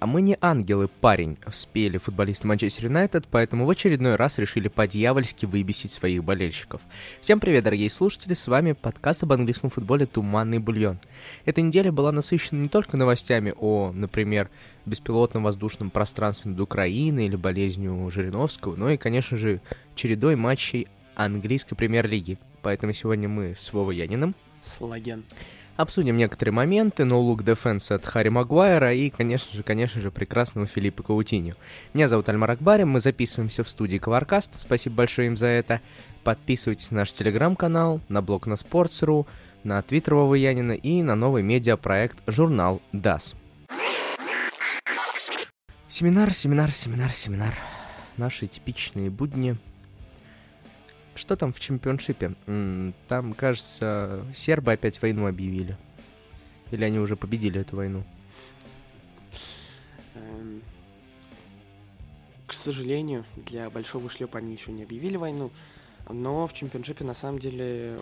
А мы не ангелы, парень, спели футболисты Манчестер Юнайтед, поэтому в очередной раз решили по-дьявольски выбесить своих болельщиков. Всем привет, дорогие слушатели, с вами подкаст об английском футболе «Туманный бульон». Эта неделя была насыщена не только новостями о, например, беспилотном воздушном пространстве над Украиной или болезнью Жириновского, но и, конечно же, чередой матчей английской премьер-лиги. Поэтому сегодня мы с Вовой Яниным. Слаген. Обсудим некоторые моменты, ноу-лук дефенс от Харри Магуайра и, конечно же, конечно же, прекрасного Филиппа Каутиньо. Меня зовут Альмар Акбари, мы записываемся в студии Коваркаст, спасибо большое им за это. Подписывайтесь на наш телеграм-канал, на блог на Sports.ru, на твиттер Вовы Янина и на новый медиапроект журнал DAS. Семинар, семинар, семинар, семинар. Наши типичные будни – что там в чемпионшипе? Там, кажется, сербы опять войну объявили. Или они уже победили эту войну? Эм, к сожалению, для большого шлепа они еще не объявили войну, но в чемпионшипе на самом деле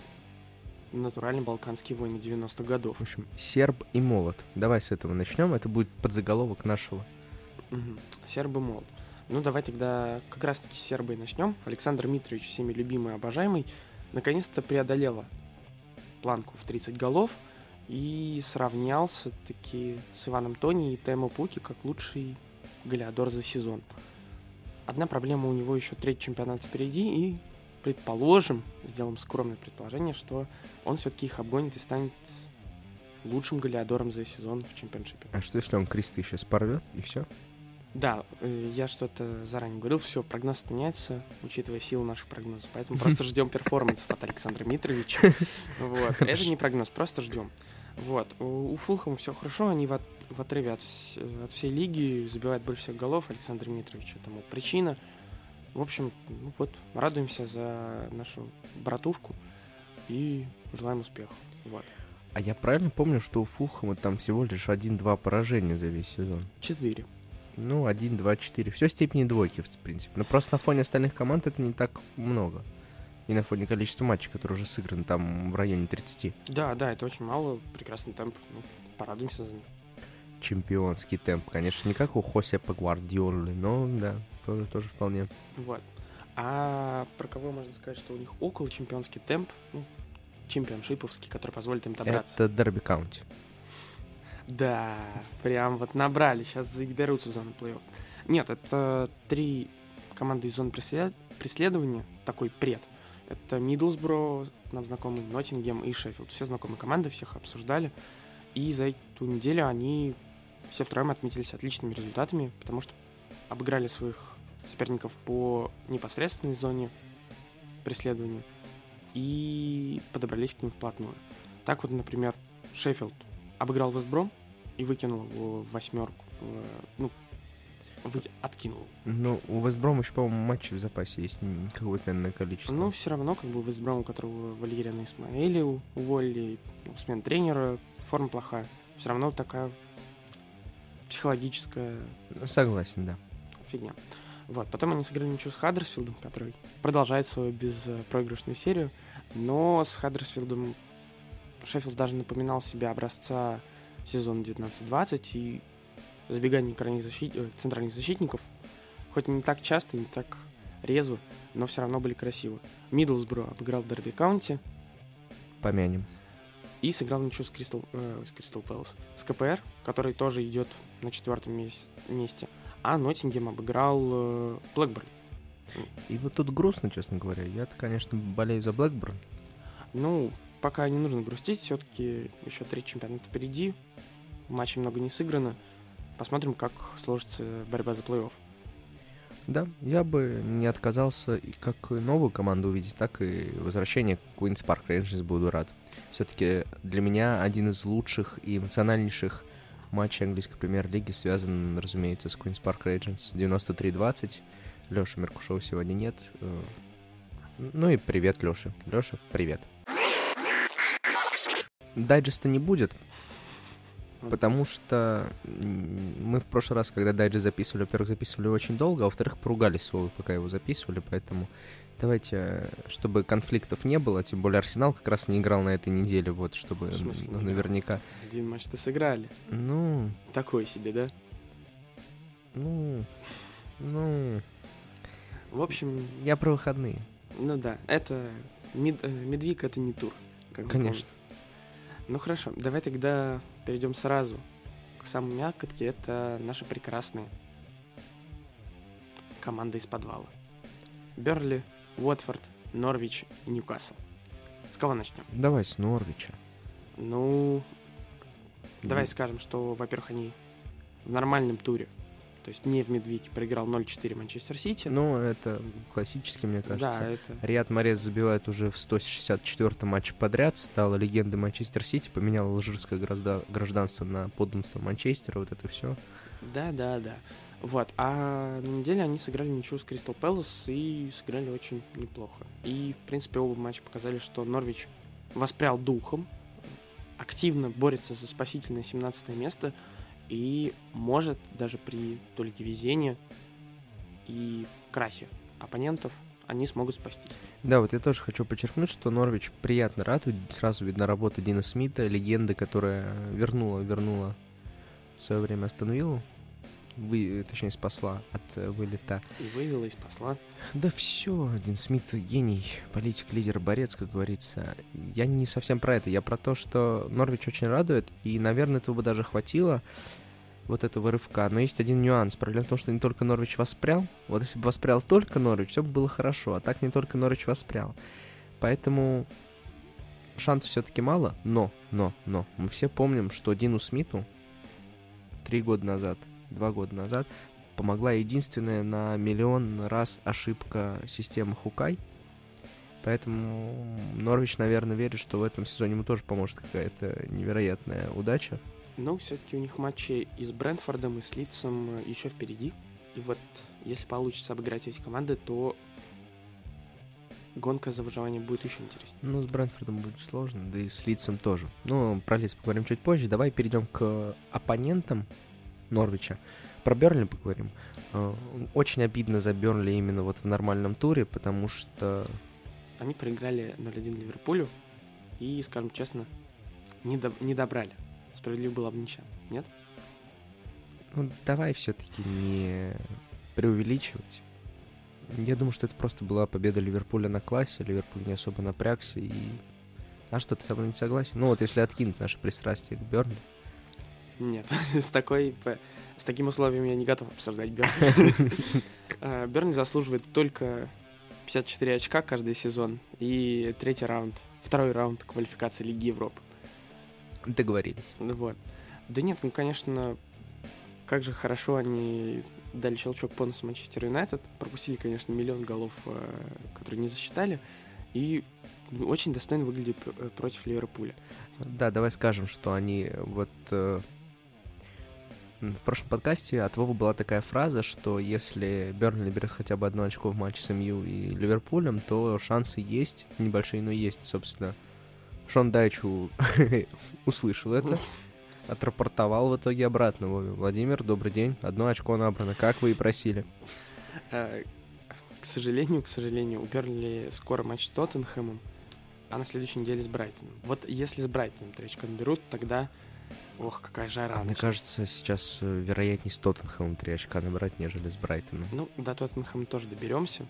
натуральные балканские войны 90-х годов. В общем, серб и молот. Давай с этого начнем. Это будет подзаголовок нашего. Угу. Серб и молот. Ну, давай тогда как раз-таки с Сербой начнем. Александр Митрович, всеми любимый обожаемый, наконец-то преодолела планку в 30 голов и сравнялся таки с Иваном Тони и Темо Пуки как лучший голеадор за сезон. Одна проблема у него еще третий чемпионат впереди, и предположим, сделаем скромное предположение, что он все-таки их обгонит и станет лучшим голеадором за сезон в чемпионшипе. А что если он кресты сейчас порвет и все? Да, э, я что-то заранее говорил, все, прогноз меняется, учитывая силу наших прогнозов, поэтому просто ждем перформансов от Александра Митровича. Вот, это не прогноз, просто ждем. Вот, у Фулхэма все хорошо, они в, в отрыве от, от всей лиги забивают больше всех голов, Александр Митрович этому причина. В общем, ну вот, радуемся за нашу братушку и желаем успеха. Вот. А я правильно помню, что у Фулхэма там всего лишь один-два поражения за весь сезон? Четыре. Ну, 1, 2, 4. Все степени двойки, в принципе. Но просто на фоне остальных команд это не так много. И на фоне количества матчей, которые уже сыграны там в районе 30. Да, да, это очень мало. Прекрасный темп. Ну, порадуемся за них. Чемпионский темп. Конечно, не как у Хосепа Гвардиолы, но да, тоже, тоже вполне. Вот. А про кого можно сказать, что у них около чемпионский темп, ну, чемпионшиповский, который позволит им добраться? Это Дерби Каунти. Да, прям вот набрали, сейчас заберутся в зону плей-офф. Нет, это три команды из зоны преследования, такой пред. Это Мидлсбро, нам знакомый, Ноттингем и Шеффилд. Все знакомые команды, всех обсуждали. И за эту неделю они все втроем отметились отличными результатами, потому что обыграли своих соперников по непосредственной зоне преследования и подобрались к ним вплотную. Так вот, например, Шеффилд обыграл Вестбром и выкинул его в восьмерку. Ну, вы... откинул. Ну, у Вестброма еще, по-моему, матчи в запасе есть какое-то, наверное, количество. Ну, все равно, как бы Вестбром, у которого Валерина Исмаэли уволили, ну, смен тренера, форма плохая. Все равно такая психологическая... Согласен, да. Фигня. Вот. Потом они сыграли ничего с Хаддерсфилдом, который продолжает свою беспроигрышную серию. Но с Хаддерсфилдом Шеффилд даже напоминал себя образца сезона 19-20 и забегание крайних защит... Э, центральных защитников, хоть не так часто, не так резво, но все равно были красивы. Миддлсбро обыграл Дерби Каунти. Помянем. И сыграл ничего с Кристал, э, с Кристал Пэлас. С КПР, который тоже идет на четвертом месте. А Ноттингем обыграл э, Блэкберн. И вот тут грустно, честно говоря. Я-то, конечно, болею за Блэкберн. Ну, пока не нужно грустить, все-таки еще три чемпионата впереди, матчей много не сыграно. Посмотрим, как сложится борьба за плей-офф. Да, я бы не отказался и как новую команду увидеть, так и возвращение к Queen's Park Rangers буду рад. Все-таки для меня один из лучших и эмоциональнейших матчей английской премьер-лиги связан, разумеется, с Queen's Park Rangers 93-20. Леша Меркушева сегодня нет. Э, ну и привет, Леша. Леша, привет. Дайджеста не будет, потому что мы в прошлый раз, когда дайджест записывали, во-первых, записывали очень долго, а во-вторых, поругались с пока его записывали, поэтому давайте, чтобы конфликтов не было, тем более Арсенал как раз не играл на этой неделе, вот, чтобы смысле, ну, наверняка... Один матч-то сыграли. Ну... Такой себе, да? Ну, ну, В общем, я про выходные. ну да, это... Мид- э, Медвик — это не тур. как Конечно. Ну хорошо, давай тогда перейдем сразу к самой мякотке. Это наши прекрасные команды из подвала. Берли, Уотфорд, Норвич и Ньюкасл. С кого начнем? Давай с Норвича. Ну, давай Ну, скажем, что, во-первых, они в нормальном туре, то есть не в Медвике, проиграл 0-4 Манчестер Сити. Ну, это классически, мне кажется. да, это... Риад Морез забивает уже в 164-м матче подряд, стала легендой Манчестер Сити, поменял алжирское гражда- гражданство на подданство Манчестера, вот это все. Да, да, да. Вот. А на неделе они сыграли ничего с Кристал Пэлас и сыграли очень неплохо. И, в принципе, оба матча показали, что Норвич воспрял духом, активно борется за спасительное 17 место и может даже при только везении и крахе оппонентов они смогут спасти. Да, вот я тоже хочу подчеркнуть, что Норвич приятно радует. Сразу видна работа Дина Смита, легенды, которая вернула, вернула в свое время Астон Виллу. Вы, точнее, спасла от э, вылета. И вывела, и спасла. Да все, Дин Смит гений, политик, лидер, борец, как говорится. Я не совсем про это, я про то, что Норвич очень радует, и, наверное, этого бы даже хватило, вот этого рывка. Но есть один нюанс. Проблема в том, что не только Норвич воспрял. Вот если бы воспрял только Норвич, все бы было хорошо, а так не только Норвич воспрял. Поэтому шансов все-таки мало, но, но, но. Мы все помним, что Дину Смиту три года назад, два года назад помогла единственная на миллион раз ошибка системы Хукай. Поэтому Норвич, наверное, верит, что в этом сезоне ему тоже поможет какая-то невероятная удача. Но все-таки у них матчи и с Брентфордом, и с Лидсом еще впереди. И вот если получится обыграть эти команды, то гонка за выживание будет еще интереснее. Ну, с Брэнфордом будет сложно, да и с Лидсом тоже. Ну, про Лидс поговорим чуть позже. Давай перейдем к оппонентам Норвича. Про Бернли поговорим. Э, Очень обидно за Бернли именно вот в нормальном туре, потому что Они проиграли 0-1 Ливерпулю и, скажем честно, не, доб- не добрали. Справедливо было бы ничья. Нет? Ну, давай все-таки не преувеличивать. Я думаю, что это просто была победа Ливерпуля на классе. Ливерпуль не особо напрягся и... А что, ты со мной не согласен? Ну вот если откинуть наше пристрастие к Бернли. Нет. с, такой, с таким условием я не готов обсуждать Бернли. Э, Бернли заслуживает только 54 очка каждый сезон и третий раунд, второй раунд квалификации Лиги Европы. Договорились. Вот. Да нет, ну, конечно, как же хорошо они дали щелчок по носу Манчестер Юнайтед. Пропустили, конечно, миллион голов, э, которые не засчитали. И ну, очень достойно выглядит э, против Ливерпуля. Да, давай скажем, что они вот... в прошлом подкасте от Вовы была такая фраза, что если Бернли наберет хотя бы одно очко в матче с МЮ и Ливерпулем, то шансы есть, небольшие, но есть, собственно. Шон Дайчу услышал это, отрапортовал в итоге обратно. Владимир, добрый день, одно очко набрано, как вы и просили. Э, К сожалению, к сожалению, у Бернли скоро матч с Тоттенхэмом, а на следующей неделе с Брайтоном. Вот если с Брайтоном три очка наберут, тогда... Ох, какая жара. А мне кажется, сейчас э, вероятнее с Тоттенхэмом три очка набрать, нежели с Брайтоном. Ну, до Тоттенхэма тоже доберемся.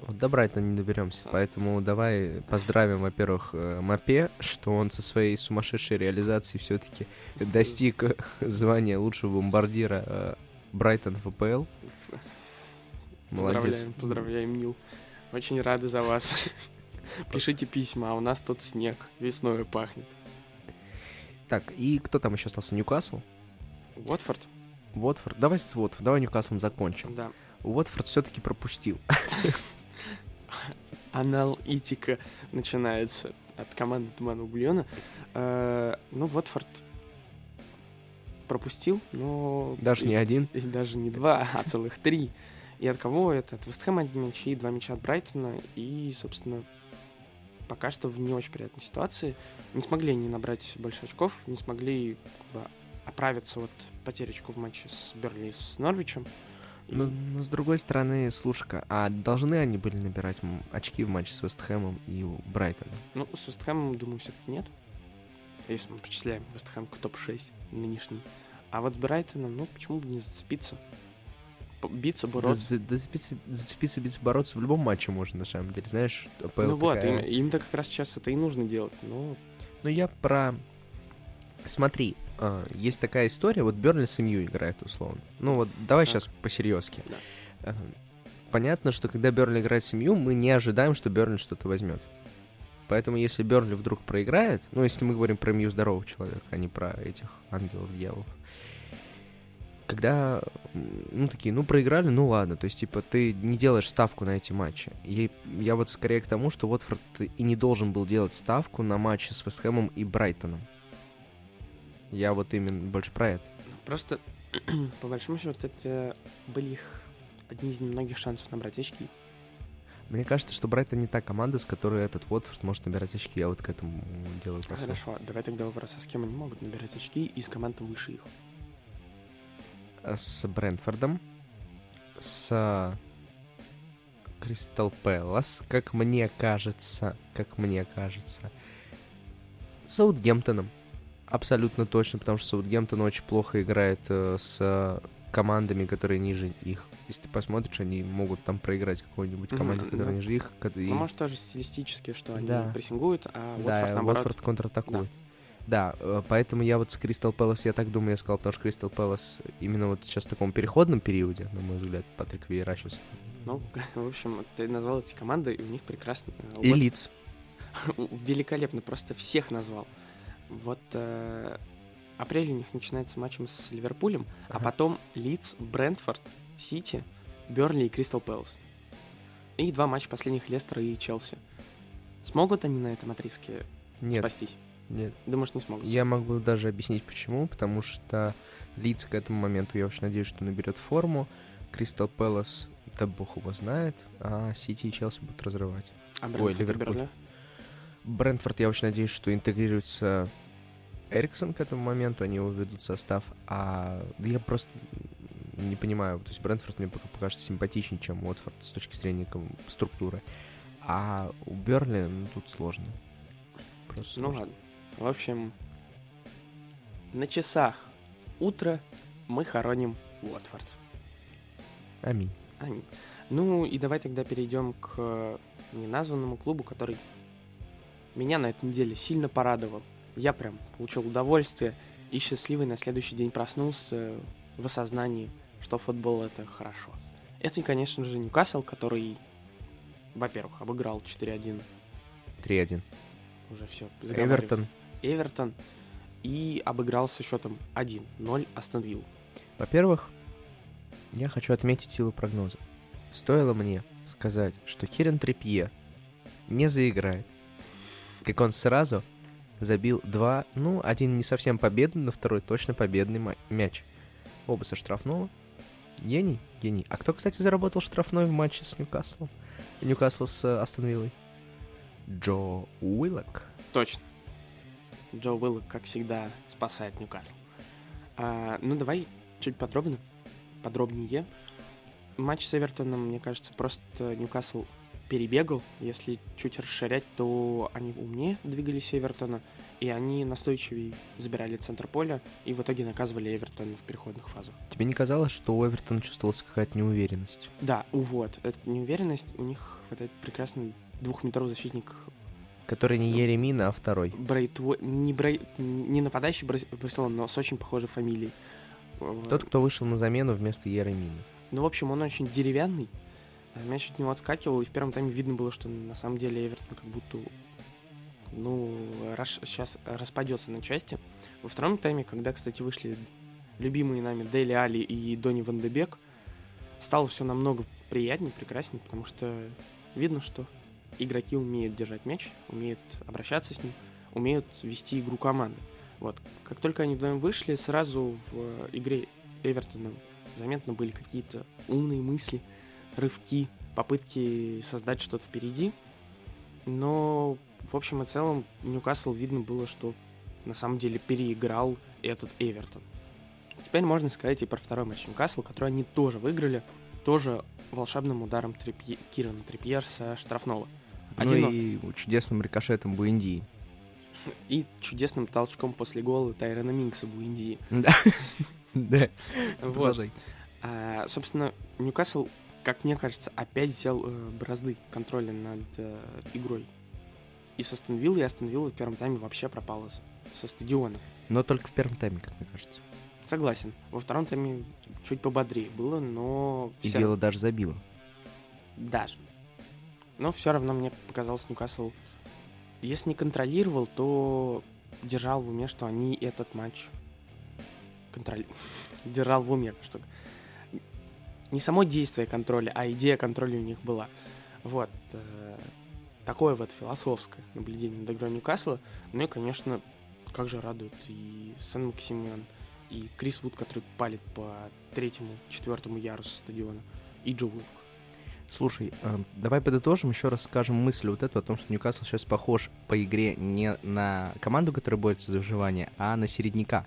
Вот до Брайтона не доберемся, поэтому давай поздравим, во-первых, э, Мапе, что он со своей сумасшедшей реализацией все-таки достиг э, звания лучшего бомбардира Брайтон ВПЛ. Молодец. Поздравляем, поздравляем, Нил. Очень рады за вас. Пишите письма, а у нас тут снег, весной пахнет. Так, и кто там еще остался? Ньюкасл? Уотфорд? Уотфорд? Давай с Уотфорд, давай Ньюкаслом закончим. Да. Уотфорд все-таки пропустил. Аналитика начинается от команды Тумана Бульона. Э, Ну, Уотфорд пропустил, но... Даже не один. И даже не два, а целых три. И от кого это? От Вестхэма один мяч и два мяча от Брайтона. И, собственно, пока что в не очень приятной ситуации. Не смогли они набрать больше очков, не смогли как бы, оправиться от потери очков в матче с Берли и с Норвичем. Но, но с другой стороны, слушай-ка, а должны они были набирать очки в матче с Вестхэмом и Брайтоном? Ну, с Вестхэмом, думаю, все-таки нет. Если мы причисляем Вестхэм к топ-6 нынешний. А вот с Брайтоном, ну, почему бы не зацепиться? Биться, бороться. За- да зацепиться, зацепиться, биться, бороться в любом матче можно, на самом деле. Знаешь, АПЛ ну вот, такая- им, им-то как раз сейчас это и нужно делать. Ну, Ну, я про... Смотри, а, есть такая история, вот Бернли с МЮ играет, условно. Ну вот, давай Так. сейчас по-серьезки. Да. А, Понятно, что когда Бернли играет с МЮ, мы не ожидаем, что Бернли что-то возьмет. Поэтому если Бернли вдруг проиграет, ну, если мы говорим про МЮ здорового человека, а не про этих ангелов, дьяволов, когда, ну, такие, ну, проиграли, ну, ладно, то есть, типа, ты не делаешь ставку на эти матчи. И я вот скорее к тому, что Уотфорд и не должен был делать ставку на матчи с Вестхэмом и Брайтоном. Я вот именно больше про это. просто, по большому счету, это были их одни из немногих шансов набрать очки. Мне кажется, что Брайтон не та команда, с которой этот Уотфорд может набирать очки. Я вот к этому делаю посыл. Хорошо, давай тогда вопрос, а с кем они могут набирать очки из команд выше их? А С Брентфордом, с Кристал Пэлас, как мне кажется, как мне кажется, с Саутгемптоном. Абсолютно точно, потому что Саутгемптон очень плохо играет э, с командами, которые ниже их. Если ты посмотришь, они могут там проиграть какой-нибудь команде, которая да. ниже их. ко- и- Ну, может, тоже стилистически, что они Да. прессингуют, а да, Уотфорд, наоборот, Уотфорд контратакует. Да, э, поэтому я вот с Кристал Пэлас, я так думаю, я сказал, потому что Кристал Пэлас именно вот сейчас в таком переходном периоде, на мой взгляд, Патрик Вейера сейчас. ну, в общем, ты назвал эти команды, и у них прекрасно... э, И Лиц. Великолепно, просто всех назвал. Вот э, апрель у них начинается матчем с Ливерпулем, а Ага. потом Лидс, Брентфорд, Сити, Бернли и Кристал Пэлас. И два матча последних Лестера и Челси. Смогут они на этом отрезке Нет, спастись? Нет. Думаешь, не смогут? Я могу даже объяснить почему, потому что Лиц к этому моменту, я очень надеюсь, что наберет форму. Кристал Пэлас, да бог его знает, а Сити и Челси будут разрывать. А Ой, Брентфорд и Ливерпуль. Брентфорд, я очень надеюсь, что интегрируется Эриксон к этому моменту, они его ведут в состав, а да я просто не понимаю, то есть Брентфорд мне пока покажется симпатичнее, чем Уотфорд с точки зрения структуры, а у Берли, ну, тут сложно. Просто Ну сложно. ладно. В общем, на часах утро мы хороним Уотфорд. Аминь. Аминь. Ну и давай тогда перейдем к э, неназванному клубу, который меня на этой неделе сильно порадовал. Я прям получил удовольствие и счастливый на следующий день проснулся в осознании, что футбол это хорошо. Это, конечно же, Ньюкасл, который, во-первых, обыграл 4-1 3-1. уже все. Эвертон. Эвертон и обыграл со счетом 1-0 Астон Вилл. Во-первых, я хочу отметить силу прогноза. Стоило мне сказать, что Кирен Трепье не заиграет, как он сразу забил два, ну, один не совсем победный, но второй точно победный ма- мяч. Оба со штрафного. Гений, гений. А кто, кстати, заработал штрафной в матче с Ньюкаслом? Ньюкасл с э, Астон Виллой? Джо Уиллок. Точно. Джо Уиллок, как всегда, спасает Ньюкасл. А, ну, давай чуть подробно, подробнее. Матч с Эвертоном, мне кажется, просто Ньюкасл перебегал. Если чуть расширять, то они умнее двигались Эвертона, и они настойчивее забирали центр поля, и в итоге наказывали Эвертон в переходных фазах. Тебе не казалось, что у Эвертона чувствовалась какая-то неуверенность? Да, вот, эта неуверенность, у них вот этот прекрасный двухметровый защитник Который не Еремина, а второй. Брейтво... не, Брей... не нападающий Брас- Барселоны, но с очень похожей фамилией. Тот, кто вышел на замену вместо Еремина. Ну, в общем, он очень деревянный. а Мяч от него отскакивал, и в первом тайме видно было, что на самом деле Эвертон как будто, ну, сейчас распадется на части. Во втором тайме, когда, кстати, вышли любимые нами Дели Али и Дони Ван де Бек, стало все намного приятнее, прекраснее, потому что видно, что игроки умеют держать мяч, умеют обращаться с ним, умеют вести игру команды. Вот. Как только они вдвоем вышли, сразу в э, игре Эвертона заметно были какие-то умные мысли, рывки, попытки создать что-то впереди. Но в общем и целом Ньюкасл видно было, что на самом деле переиграл этот Эвертон. Теперь можно сказать и про второй матч Ньюкасл, который они тоже выиграли, тоже волшебным ударом Трипье... Кирана Трипьер со Ну и чудесным рикошетом Буэндии. и чудесным толчком после гола Тайрона Минкса Буинди. Да. Да. Продолжай. А, собственно, Ньюкасл, как мне кажется, опять взял э, бразды контроля над э, игрой. И с Астон и Астон в первом тайме вообще пропала со стадиона. Но только в первом тайме, как мне кажется. Согласен. Во втором тайме чуть пободрее было, но И Вилла даже забила. Даже. Но все равно мне показалось, Ньюкасл, если не контролировал, то держал в уме, что они этот матч контроль... держал в уме, что не само действие контроля, а идея контроля у них была. Вот. э, Такое вот философское наблюдение над игрой Ньюкасла. Ну и, конечно, как же радует и Сэн Максимен, и Крис Вуд, который палит по третьему, четвертому ярусу стадиона, и Джо Уилк. Слушай, э, давай подытожим, еще раз скажем мысль вот эту о том, что Ньюкасл сейчас похож по игре не на команду, которая борется за выживание, а на середняка.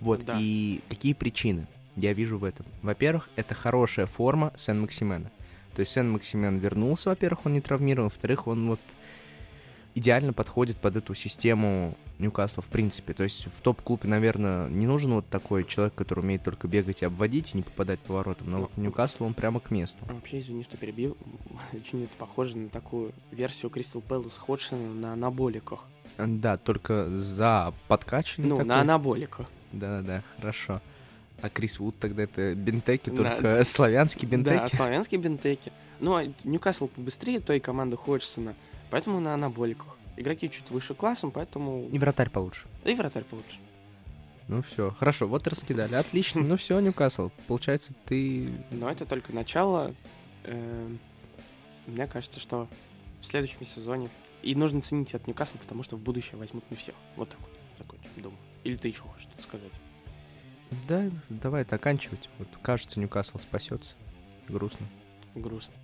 Вот, Да. и какие причины я вижу в этом? Во-первых, это хорошая форма Сен-Максимена. То есть Сен-Максимен вернулся, во-первых, он не травмирован, во-вторых, он вот идеально подходит под эту систему Ньюкасла в принципе. То есть в топ-клубе, наверное, не нужен вот такой человек, который умеет только бегать и обводить и не попадать по воротам. Но вот Ну, Ньюкасл, он прямо к месту. А Вообще, извини, что перебью. Очень это похоже на такую версию Кристал Пэлас Ходжсона на анаболиках. Да, только за подкачанный Ну, такой. на анаболиках. Да-да-да, хорошо. А Крис Вуд тогда это бентеки, Да. только славянские Да, бентеки. славянские бентеки. Ну, а Ньюкасл побыстрее той команды Ходжсона, поэтому на анаболиках. Игроки чуть выше классом, поэтому... И вратарь получше. И вратарь получше. Ну все, хорошо, вот и раскидали. Отлично. Ну все, Ньюкасл. Получается, ты... Но это только начало. Эм, Мне кажется, что в следующем сезоне... И нужно ценить от Ньюкасла, потому что в будущее возьмут не всех. Вот так вот. Закончим, думаю. Или ты еще хочешь что-то сказать? Да, давай это оканчивать. Вот кажется, Ньюкасл спасется. Грустно. Грустно.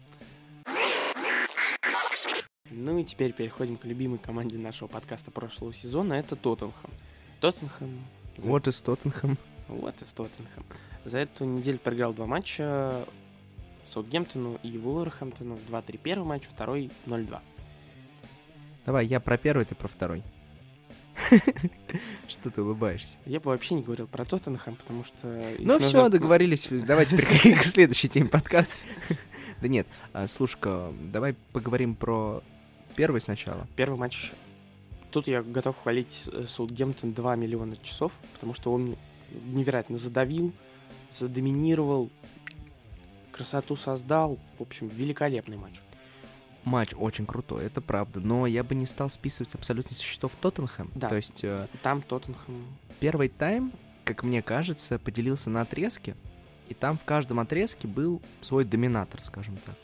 Ну и теперь переходим к любимой команде нашего подкаста прошлого сезона. Это Тоттенхэм. Тоттенхэм... за- Вот из Тоттенхэм. Вот из Тоттенхэм. За эту неделю проиграл два матча Саутгемптону и Вулверхэмптону. 2-3 первый матч, второй 0-2. Давай, я про первый, ты про второй. Что ты улыбаешься? Я бы вообще не говорил про Тоттенхэм, потому что... Ну все, договорились. Давайте переходим к следующей теме подкаста. Да нет, а, слушай-ка, давай поговорим про первый сначала. Первый матч... Тут я готов хвалить э, Саутгемптон 2 миллиона часов, потому что он невероятно задавил, задоминировал, красоту создал. В общем, великолепный матч. Матч очень крутой, это правда, но я бы не стал списывать абсолютно со счетов Тоттенхэм. Да. То есть э, Там Тоттенхэм... первый тайм, как мне кажется, поделился на отрезки, и там в каждом отрезке был свой доминатор, скажем так.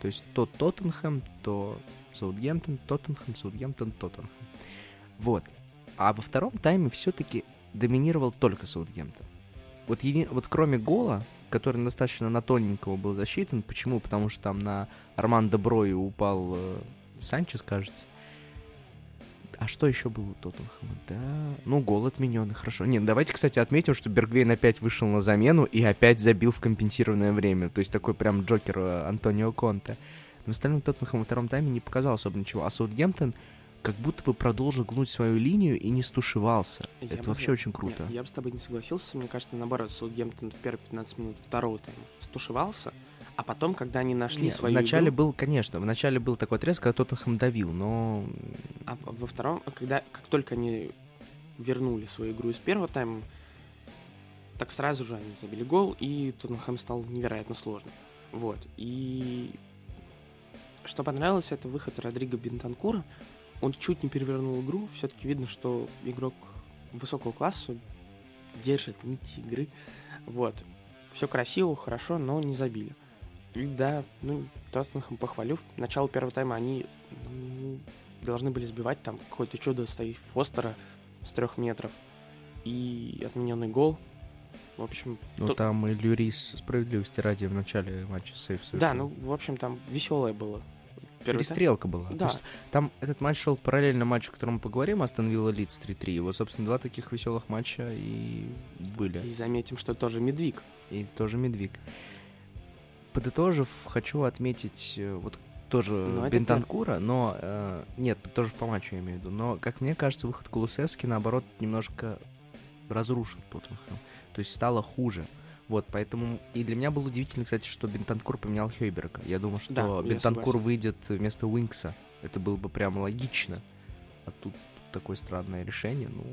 То есть то Тоттенхэм, то Саутгемптон, Тоттенхэм, Саутгемптон, Тоттенхэм. Вот. А во втором тайме все-таки доминировал только Саутгемптон. Вот, еди... вот кроме гола, который достаточно на тоненького был засчитан, почему? Потому что там на Армандо Брою упал э, Санчес, кажется. А что еще было у Тоттенхэма? Да, ну, гол отмененный, хорошо. Нет, давайте, кстати, отметим, что Бергвейн опять вышел на замену и опять забил в компенсированное время. То есть такой прям Джокер э, Антонио Конте. Но остальным Тоттенхэм во втором тайме не показал особо ничего. А Саутгемптон как будто бы продолжил гнуть свою линию и не стушевался. Я Это бы вообще очень круто. Нет, я бы с тобой не согласился. Мне кажется, наоборот, Саутгемптон в первые 15 минут второго тайма стушевался, а потом, когда они нашли Нет, свою вначале игру, был, конечно, вначале был такой отрезок, когда Тоттенхэм давил, но а во втором, когда как только они вернули свою игру из первого тайма, так сразу же они забили гол, и Тоттенхэм стал невероятно сложным. Вот. И что понравилось, это выход Родриго Бентанкура. Он чуть не перевернул игру. Все-таки видно, что игрок высокого класса держит нить игры. Вот. Все красиво, хорошо, но не забили. И да, ну, Тоттенхэм похвалю. Начало первого тайма они ну, должны были сбивать там какое-то чудо стоит Фостера с трех метров. И отмененный гол. В общем, ну, то- там и Люрис справедливости ради в начале матча сейф совершил. да, ну, в общем, там веселое было. Первый тайм. Перестрелка была. Да. Там этот матч шел параллельно матчу, о котором мы поговорим, Астон Вилла Лидс 3-3. Вот, собственно, два таких веселых матча и были. И заметим, что тоже Медвиг. И тоже Медвиг. Подытожив, хочу отметить э, вот тоже Ну, это Бентанкура, но... э, нет, тоже по матчу я имею в виду. Но, как мне кажется, выход Кулусевски, наоборот, немножко разрушил Тоттенхэм. То есть стало хуже. Вот, поэтому... И для меня было удивительно, кстати, что Бентанкур поменял Хейберга. Я думал, что Да, Бентанкур выйдет вместо Уинкса. Это было бы прям логично. А тут такое странное решение. Ну,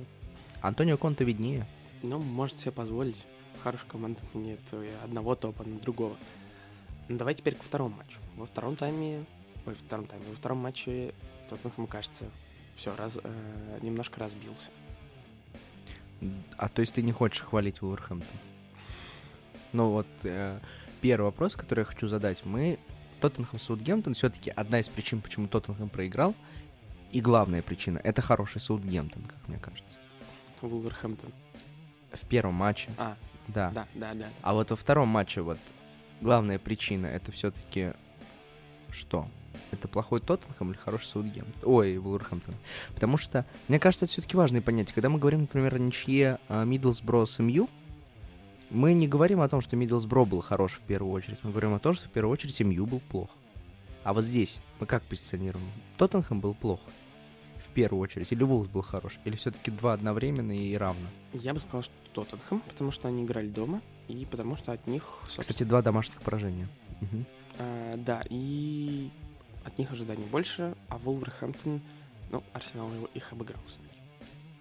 Антонио Конте виднее. Ну, может себе позволить. Хорошая команда нет одного топа на другого. Ну, давай теперь ко второму матчу. Во втором тайме... Ой, во втором тайме. Во втором матче Тоттенхэм, кажется, все, раз, э, немножко разбился. А то есть ты не хочешь хвалить Вулверхэмптон? Ну вот, э, первый вопрос, который я хочу задать. Мы, Тоттенхэм Саутгемптон, все-таки одна из причин, почему Тоттенхэм проиграл, и главная причина, это хороший Саутгемптон, как мне кажется. Вулверхэмптон. В первом матче, А, да. да, да, да. А вот во втором матче вот главная причина, это все-таки что? Это плохой Тоттенхэм или хороший Саутгемптон? Ой, Вулверхэмптон. Потому что, мне кажется, это все-таки важное понятие. Когда мы говорим, например, о ничье а, Миддлсбро с МЮ, мы не говорим о том, что Миддлсбро был хорош в первую очередь. Мы говорим о том, что в первую очередь МЮ был плох. А вот здесь мы как позиционируем? Тоттенхэм был плох. В первую очередь. Или Вулс был хорош? Или все-таки два одновременно и равно? Я бы сказал, что Тоттенхэм, потому что они играли дома, и потому что от них, собственно, Кстати, два домашних поражения. Мгм. э, да, и от них ожиданий больше, а Вулверхэмптон, ну, Арсенал его- их обыграл все-таки.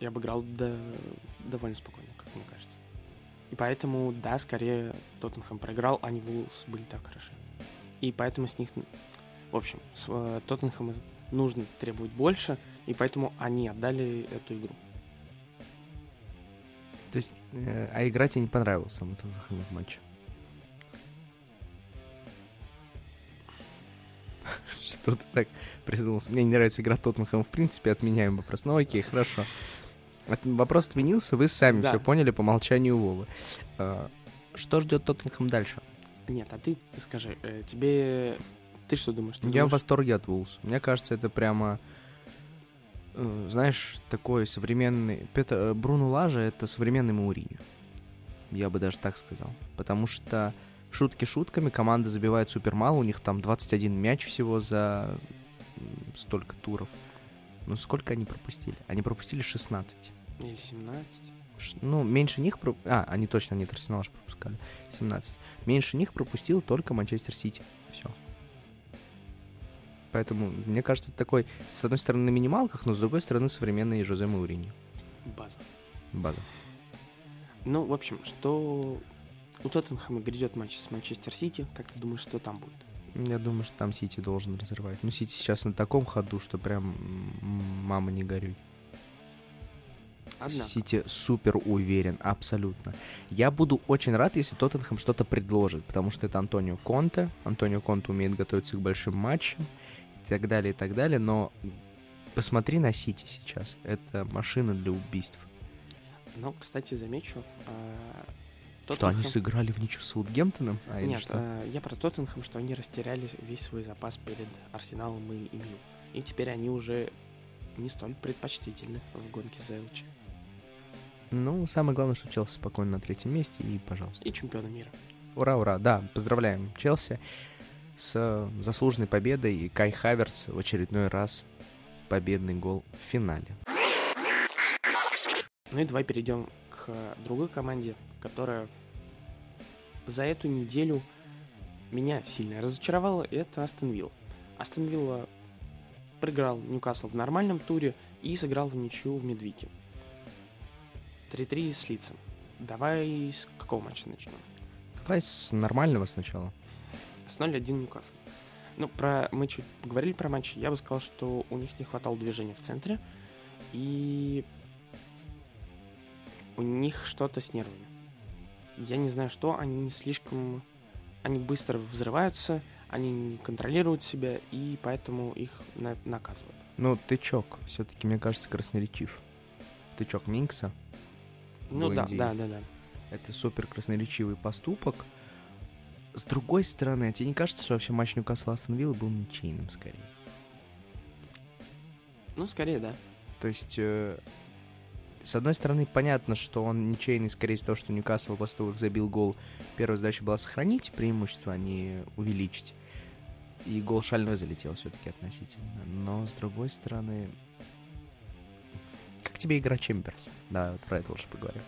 И обыграл да, довольно спокойно, как мне кажется. И поэтому, да, скорее Тоттенхэм проиграл, а не Вулс были так хороши. И поэтому с них, в общем, с э, Тоттенхэма нужно требовать больше, и поэтому они отдали эту игру. То есть, э, а игра тебе не понравилась сам в матче? Что ты так придумался? Мне не нравится игра Тоттенхэм в принципе, отменяем вопрос. Ну окей, хорошо. Вопрос отменился, вы сами Да. все поняли по молчанию Вовы. А, Что ждет Тоттенхэм дальше? Нет, а ты, ты скажи, э, тебе... Ты что думаешь? Ты Я в думаешь- восторге от Вулс. Мне кажется, это прямо, э, знаешь, такой современный... Петр, э, Бруно Лажа — это современный Мауриньо. Я бы даже так сказал. Потому что шутки шутками, команда забивает супер мало, у них там 21 мяч всего за столько туров. Ну, сколько они пропустили? Они пропустили 16. Или 17? Ш- Ну, меньше них... про- А, они точно, они от Арсенала же пропускали. 17. Меньше них пропустил только Манчестер Сити. Все. Поэтому, мне кажется, это такой, с одной стороны, на минималках, но с другой стороны, современный Жозе Маурини. База. База. Ну, в общем, что у Тоттенхэма грядет матч с Манчестер Сити. Как ты думаешь, что там будет? Я думаю, что там Сити должен разрывать. Ну, Сити сейчас на таком ходу, что прям мама не горюй. Однако. Сити супер уверен, абсолютно. Я буду очень рад, если Тоттенхэм что-то предложит, потому что это Антонио Конте. Антонио Конте умеет готовиться к большим матчам так далее, и так далее. Но посмотри на Сити сейчас. Это машина для убийств. Ну, кстати, замечу. а, Что они Тоттенхэм- сыграли в ничью с Саутгемптоном? А Нет, что? а, я про Тоттенхэм, что они растеряли весь свой запас перед Арсеналом и МЮ. И теперь они уже не столь предпочтительны в гонке за ЛЧ. Ну, самое главное, что Челси спокойно на третьем месте, и пожалуйста. И чемпиона мира. Ура, ура, да, поздравляем Челси с э, заслуженной победой, и Кай Хаверц в очередной раз победный гол в финале. Ну и давай перейдем к другой команде, которая за эту неделю меня сильно разочаровала. Это Астон Вилла. Астон Вилла проиграл Ньюкасл в нормальном туре и сыграл в ничью в Медвике. 3-3 с лицом. Давай с какого матча начнем? Давай с нормального сначала. С 0-1 Ньюкасл. Ну, про мы чуть поговорили про матч. Я бы сказал, что у них не хватало движения в центре. И у них что-то с нервами. Я не знаю, что. Они не слишком... Они быстро взрываются, они не контролируют себя, и поэтому их на- наказывают. Ну, тычок, все-таки, мне кажется, красноречив. Тычок Минкса Ну да, да, да, да. это супер красноречивый поступок. С другой стороны, а тебе не кажется, что вообще матч Ньюкасла Астон Вилла был ничейным скорее? Ну, скорее, да. То есть, э, с одной стороны, понятно, что он ничейный, скорее из-за того, что Ньюкасл после того, как забил гол, первая задача была сохранить преимущество, а не увеличить. И гол шальной залетел все-таки относительно. Но, с другой стороны, как тебе игра Чемберса? Да, вот про это лучше поговорим.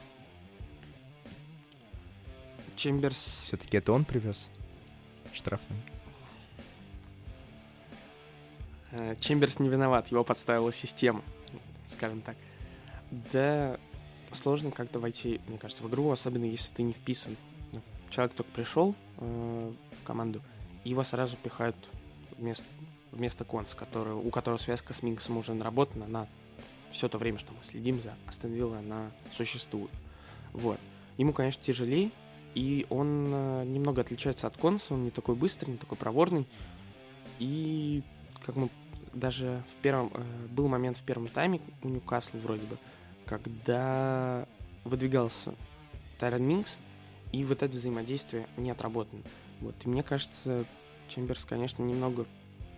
Чемберс... Все-таки это он привез штрафной. Э, Чемберс не виноват, его подставила система, скажем так. Да, сложно как-то войти, мне кажется, в игру, особенно если ты не вписан. Ну, человек только пришел э, в команду, и его сразу пихают вместо, вместо Конс, который, у которого связка с Минксом уже наработана на все то время, что мы следим за Астон Вилла, она существует. Вот. Ему, конечно, тяжелее, и он э, немного отличается от Конса, он не такой быстрый, не такой проворный. И как мы даже в первом... Э, был момент в первом тайме у Ньюкасла вроде бы, когда выдвигался Тайрон Минкс, и вот это взаимодействие не отработано. Вот. И мне кажется, Чемберс, конечно, немного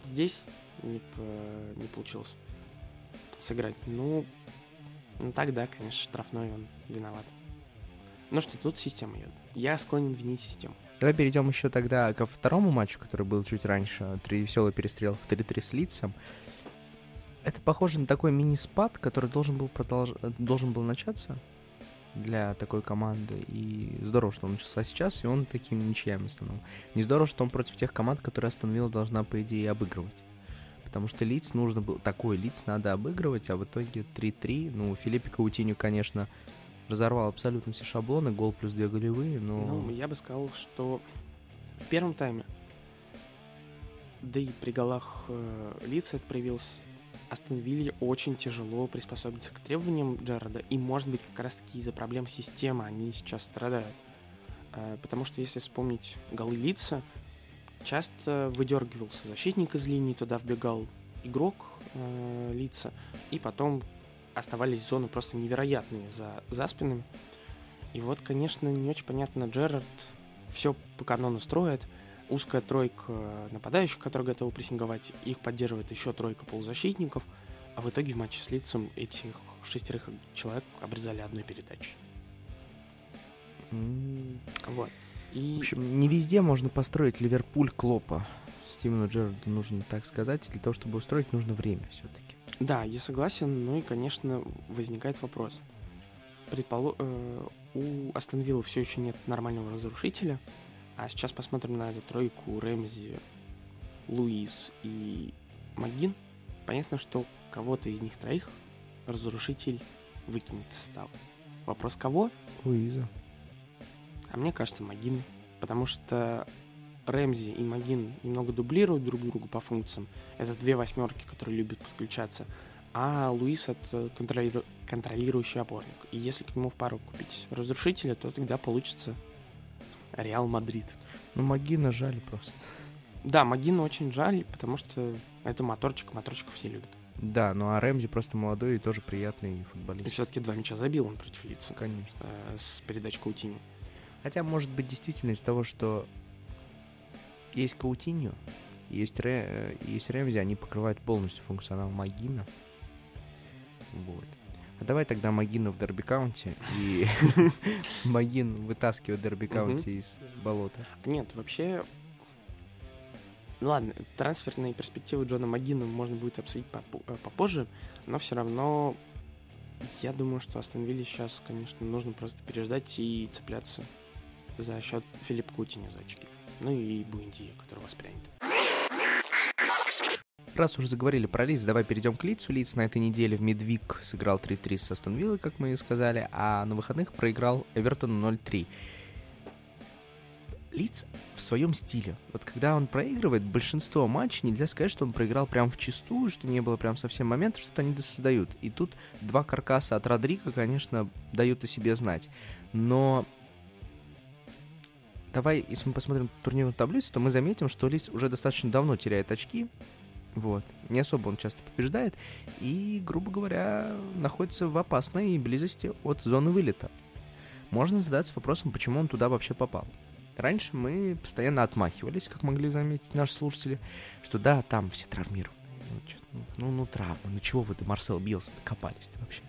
здесь не, не получилось сыграть. Ну, ну тогда, конечно, штрафной он виноват. Ну что, тут система. Я, я склонен винить систему. Давай перейдем еще тогда ко второму матчу, который был чуть раньше. Три веселый перестрел в 3-3 с лицом. Это похоже на такой мини-спад, который должен был, продолж... должен был начаться для такой команды. И здорово, что он начался сейчас, и он таким ничьями стал. Не здорово, что он против тех команд, которые Астон должна, по идее, обыгрывать. Потому что лиц нужно было... Такой лиц надо обыгрывать, а в итоге 3-3. Ну, Филиппе Каутиню, конечно, разорвал абсолютно все шаблоны, гол плюс две голевые, но... Ну, я бы сказал, что в первом тайме, да и при голах э, лица это проявился, Астон Вилле очень тяжело приспособиться к требованиям Джерарда, и, может быть, как раз-таки из-за проблем системы они сейчас страдают. Э, потому что, если вспомнить голы лица, часто выдергивался защитник из линии, туда вбегал игрок э, лица, и потом оставались зоны просто невероятные за, за спинами. И вот, конечно, не очень понятно, Джерард все по канону строит. Узкая тройка нападающих, которые готовы прессинговать, их поддерживает еще тройка полузащитников, а в итоге в матче с лицом этих шестерых человек обрезали одной передачей. Mm. Вот. И... В общем, не везде можно построить Ливерпуль Клопа. Стивену Джерарду нужно так сказать, для того, чтобы устроить, нужно время все-таки. Да, я согласен, ну и, конечно, возникает вопрос. Предполо... Э, у Астон Вилла все еще нет нормального разрушителя, а сейчас посмотрим на эту тройку Рэмзи, Луис и Магин. Понятно, что кого-то из них троих разрушитель выкинет из состава. Вопрос кого? Луиза. А мне кажется, Магин. Потому что Рэмзи и Магин немного дублируют друг друга по функциям. Это две восьмерки, которые любят подключаться. А Луис это контролиру... контролирующий опорник. И если к нему в пару купить разрушителя, то тогда получится Реал Мадрид. Ну, Макгинна жаль просто. Да, Макгинна очень жаль, потому что это моторчик, моторчиков все любят. Да, ну а Рэмзи просто молодой и тоже приятный футболист. И все-таки два мяча забил он против Лидса. Конечно. Э, с передачей Коутиньо. Хотя, может быть, действительно из-за того, что есть Коутиньо, есть, Ре, есть Рэмзи, они покрывают полностью функционал Макгинна. Вот. А давай тогда Макгинна в Дерби Каунти и Макгинн вытаскивает Дерби Каунти из болота. Нет, вообще... Ну ладно, трансферные перспективы Джона Макгинна можно будет обсудить э, попозже, но все равно я думаю, что Астон Вилле сейчас, конечно, нужно просто переждать и цепляться за счет Филиппа Кутиня за очки ну и Буэнди, который воспрянет. Раз уже заговорили про Лиц, давай перейдем к Лицу. Лиц на этой неделе в Мидвик сыграл 3-3 с Астон Виллой, как мы и сказали, а на выходных проиграл Эвертон 0-3. Лиц в своем стиле. Вот когда он проигрывает, большинство матчей нельзя сказать, что он проиграл прям в чистую, что не было прям совсем момента, что-то они досоздают. И тут два каркаса от Родрика, конечно, дают о себе знать. Но давай, если мы посмотрим турнирную таблицу, то мы заметим, что Лис уже достаточно давно теряет очки. Вот. Не особо он часто побеждает. И, грубо говоря, находится в опасной близости от зоны вылета. Можно задаться вопросом, почему он туда вообще попал. Раньше мы постоянно отмахивались, как могли заметить наши слушатели, что да, там все травмированы. Ну, ну, ну травма, ну чего вы, ты, Марсел Билс, докопались-то вообще.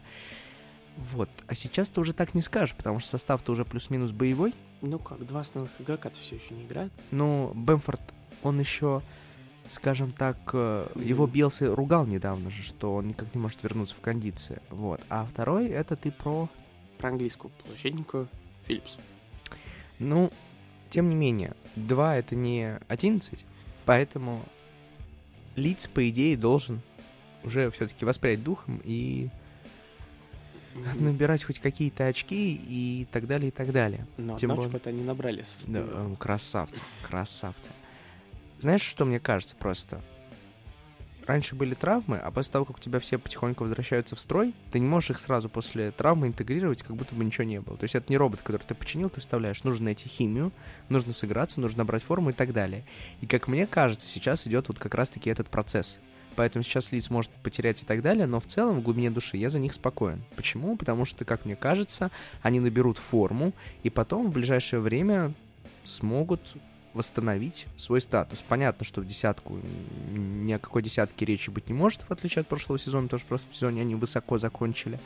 Вот. А сейчас ты уже так не скажешь, потому что состав-то уже плюс-минус боевой. Ну как, два основных игрока-то все еще не играют. Ну, Бэмфорд, он еще, скажем так, э, его Билси ругал недавно же, что он никак не может вернуться в кондиции. Вот. А второй, это ты про... Про английскую защитника Филлипс. Ну, тем не менее, 2 это не 11, поэтому Лиц, по идее, должен уже все-таки воспрять духом и набирать хоть какие-то очки и так далее, и так далее. Но Тем одну более- очко-то они набрали со Да, э, красавцы, красавцы. Знаешь, что мне кажется просто? Раньше были травмы, а после того, как у тебя все потихоньку возвращаются в строй, ты не можешь их сразу после травмы интегрировать, как будто бы ничего не было. То есть это не робот, который ты починил, ты вставляешь. Нужно найти химию, нужно сыграться, нужно набрать форму и так далее. И как мне кажется, сейчас идет вот как раз-таки этот процесс. Поэтому сейчас Лиц может потерять и так далее, но в целом в глубине души я за них спокоен. Почему? Потому что, как мне кажется, они наберут форму, и потом в ближайшее время смогут восстановить свой статус. Понятно, что в десятку ни о какой десятке речи быть не может, в отличие от прошлого сезона, потому что в прошлом сезоне они высоко закончили.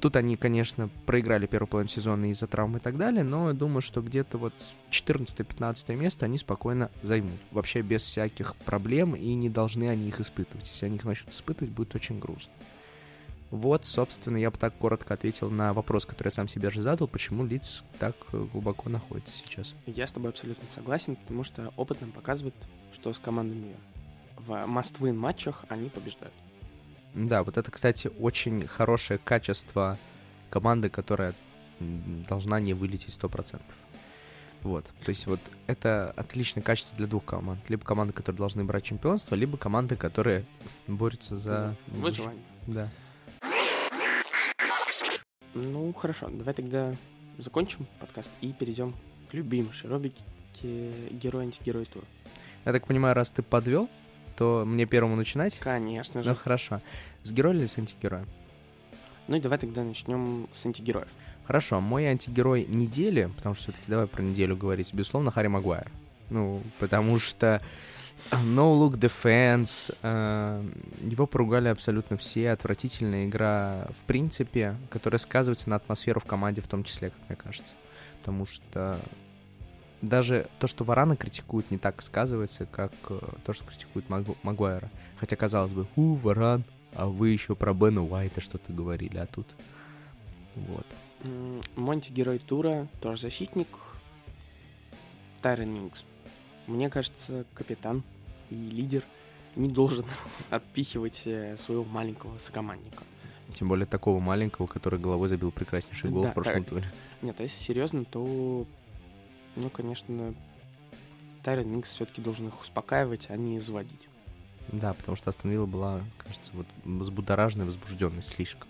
Тут они, конечно, проиграли первую половину сезона из-за травм и так далее, но я думаю, что где-то вот 14-15 место они спокойно займут. Вообще без всяких проблем, и не должны они их испытывать. Если они их начнут испытывать, будет очень грустно. Вот, собственно, я бы так коротко ответил на вопрос, который я сам себе же задал, почему Лиц так э, глубоко находится сейчас. Я с тобой абсолютно согласен, потому что опыт нам показывает, что с командами в must-win матчах они побеждают. Да, вот это, кстати, очень хорошее качество команды, которая должна не вылететь 100%. Вот, то есть вот это отличное качество для двух команд. Либо команды, которые должны брать чемпионство, либо команды, которые борются за... выживание. Да. Ну, хорошо, давай тогда закончим подкаст и перейдем к любимой рубрике герой-антигерой тура. Я так понимаю, раз ты подвел, то мне первому начинать? Конечно же. Ну хорошо. С героем или с антигероем? Ну и давай тогда начнем с антигероев. Хорошо, мой антигерой недели, потому что все-таки давай про неделю говорить, безусловно, Харри Магуайр. Ну, потому что No Look Defense, э, его поругали абсолютно все, отвратительная игра в принципе, которая сказывается на атмосферу в команде в том числе, как мне кажется. Потому что даже то, что Варана критикуют, не так сказывается, как э, то, что критикует Магу- Магуайра. Хотя, казалось бы, у, Варан, а вы еще про Бена Уайта что-то говорили, а тут... Вот. М, Мой антигерой тура, тоже защитник, Тайрон Минкс. Мне кажется, капитан и лидер не должен отпихивать э, своего маленького сокомандника. Тем более такого маленького, который головой забил прекраснейший гол Да, в прошлом так. туре. Нет, а если серьезно, то, ну, конечно, Тайрон Минкс все-таки должен их успокаивать, а не заводить. Да, потому что Астон Вилла была, кажется, вот взбудораженной, возбужденной слишком.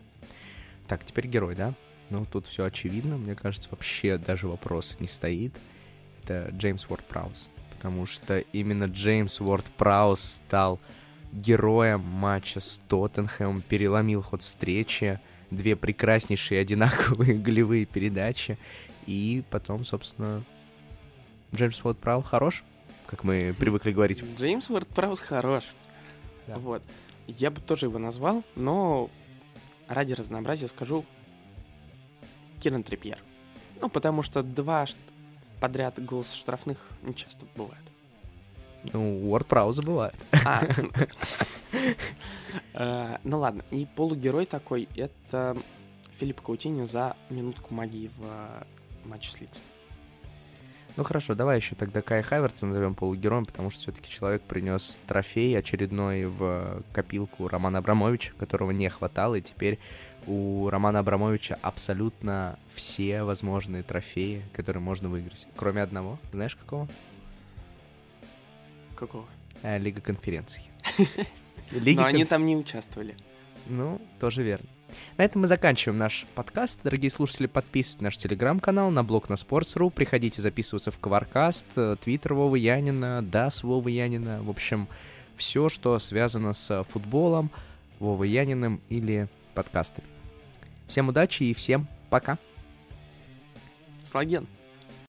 Так, теперь герой, да? Ну, тут все очевидно, мне кажется, вообще даже вопрос не стоит. Это Джеймс Уорд Праус. Потому что именно Джеймс Уорд Праус стал героем матча с Тоттенхэмом, переломил ход встречи, две прекраснейшие одинаковые голевые передачи. И потом, собственно, Джеймс Уорд Праус хорош, как мы привыкли говорить. Джеймс Уорд Праус хорош. Да. Вот. Я бы тоже его назвал, но ради разнообразия скажу Киран Трипьер. Ну, потому что два подряд гол с штрафных не часто бывают. Ну, Уорд Прауза бывает. А, э, Ну ладно, и полугерой такой — это Филипп Каутини за минутку магии в э, матче с Лицем. Ну хорошо, давай еще тогда Кай Хаверца назовем полугероем, потому что все-таки человек принес трофей очередной в копилку Романа Абрамовича, которого не хватало, и теперь у Романа Абрамовича абсолютно все возможные трофеи, которые можно выиграть. Кроме одного. Знаешь какого? Какого? Э, Лига конференций. Но они там не участвовали. Ну, тоже верно. На этом мы заканчиваем наш подкаст. Дорогие слушатели, подписывайтесь на наш телеграм-канал, на блог на Sports.ru. Приходите записываться в Кваркаст, э, Твиттер Вовы Янина, Дас Вовы Янина. В общем, все, что связано с футболом, Вовой Яниным или подкастами. Всем удачи и всем пока. Слаген.